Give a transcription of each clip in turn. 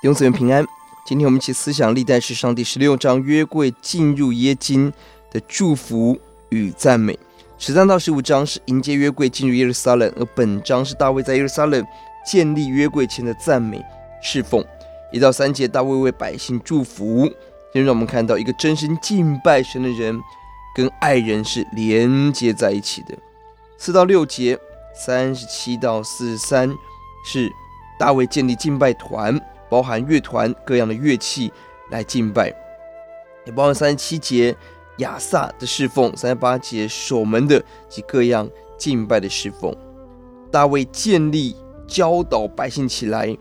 弟兄姊妹平安，今天我们一起思想历代史上第十六章约柜进入耶京的祝福与赞美。十三到十五章是迎接约柜进入耶路撒冷，而本章是大卫在耶路撒冷建立约柜前的赞美侍奉。一到三节，大卫为百姓祝福，先让我们看到一个真心敬拜神的人跟爱人是连接在一起的。四到六节，三十七到四十三是大卫建立敬拜团。包含乐团各样的乐器来敬拜，也包含三十七节亚萨的侍奉，三十八节守门的及各样敬拜的侍奉。大卫建立教导百姓起来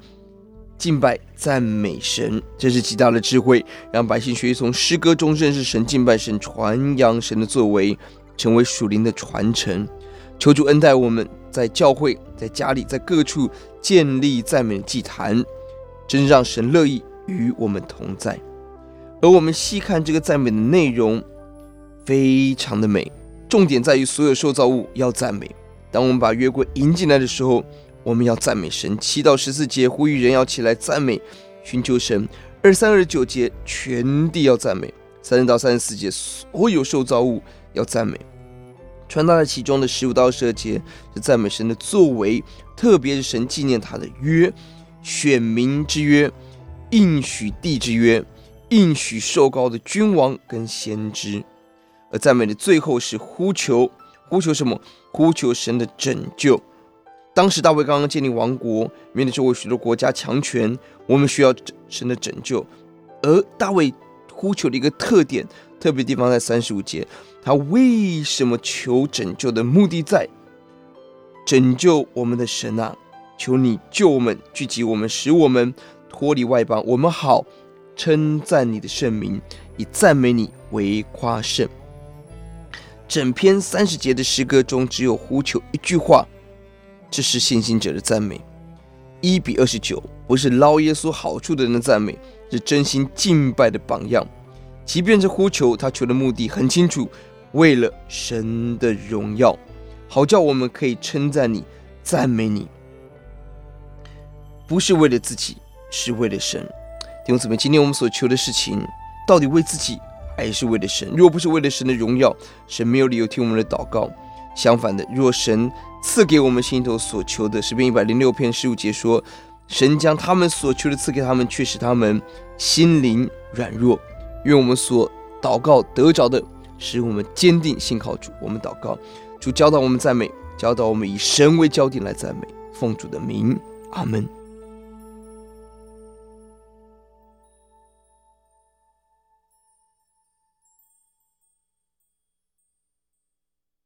敬拜赞美神，这是极大的智慧，让百姓学习从诗歌中认识神、敬拜神、传扬神的作为，成为属灵的传承。求主恩待我们在教会、在家里、在各处建立赞美祭坛。真让神乐意与我们同在，而我们细看这个赞美的内容，非常的美。重点在于所有受造物要赞美。当我们把约柜迎进来的时候，我们要赞美神。七到十四节呼吁人要起来赞美，寻求神。二三二九节全地要赞美。三十到三十四节所有受造物要赞美。传达在其中的十五到十二节是赞美神的作为，特别是神纪念他的约。选民之约，应许地之约，应许受膏的君王跟先知，而赞美的最后是呼求，呼求什么？呼求神的拯救。当时大卫刚刚建立王国，面对周围许多国家强权，我们需要神的拯救。而大卫呼求的一个特点，特别地方在三十五节，他为什么求拯救的目的在拯救我们的神啊？求你救我们，聚集我们，使我们脱离外邦，我们好称赞你的圣名，以赞美你为夸胜。整篇三十节的诗歌中，只有呼求一句话，这是信心者的赞美。一比二十九，不是捞耶稣好处的人的赞美，是真心敬拜的榜样。即便是呼求，他求的目的很清楚，为了神的荣耀，好叫我们可以称赞你、赞美你。不是为了自己，是为了神。弟兄姊妹，今天我们所求的事情，到底为自己还是为了神？若不是为了神的荣耀，神没有理由听我们的祷告。相反的，若神赐给我们心头所求的，诗篇一百零六篇十五节说：“神将他们所求的赐给他们，却使他们心灵软弱。”愿我们所祷告得着的，使我们坚定信靠主。我们祷告，主教导我们赞美，教导我们以神为焦点来赞美，奉主的名，阿门。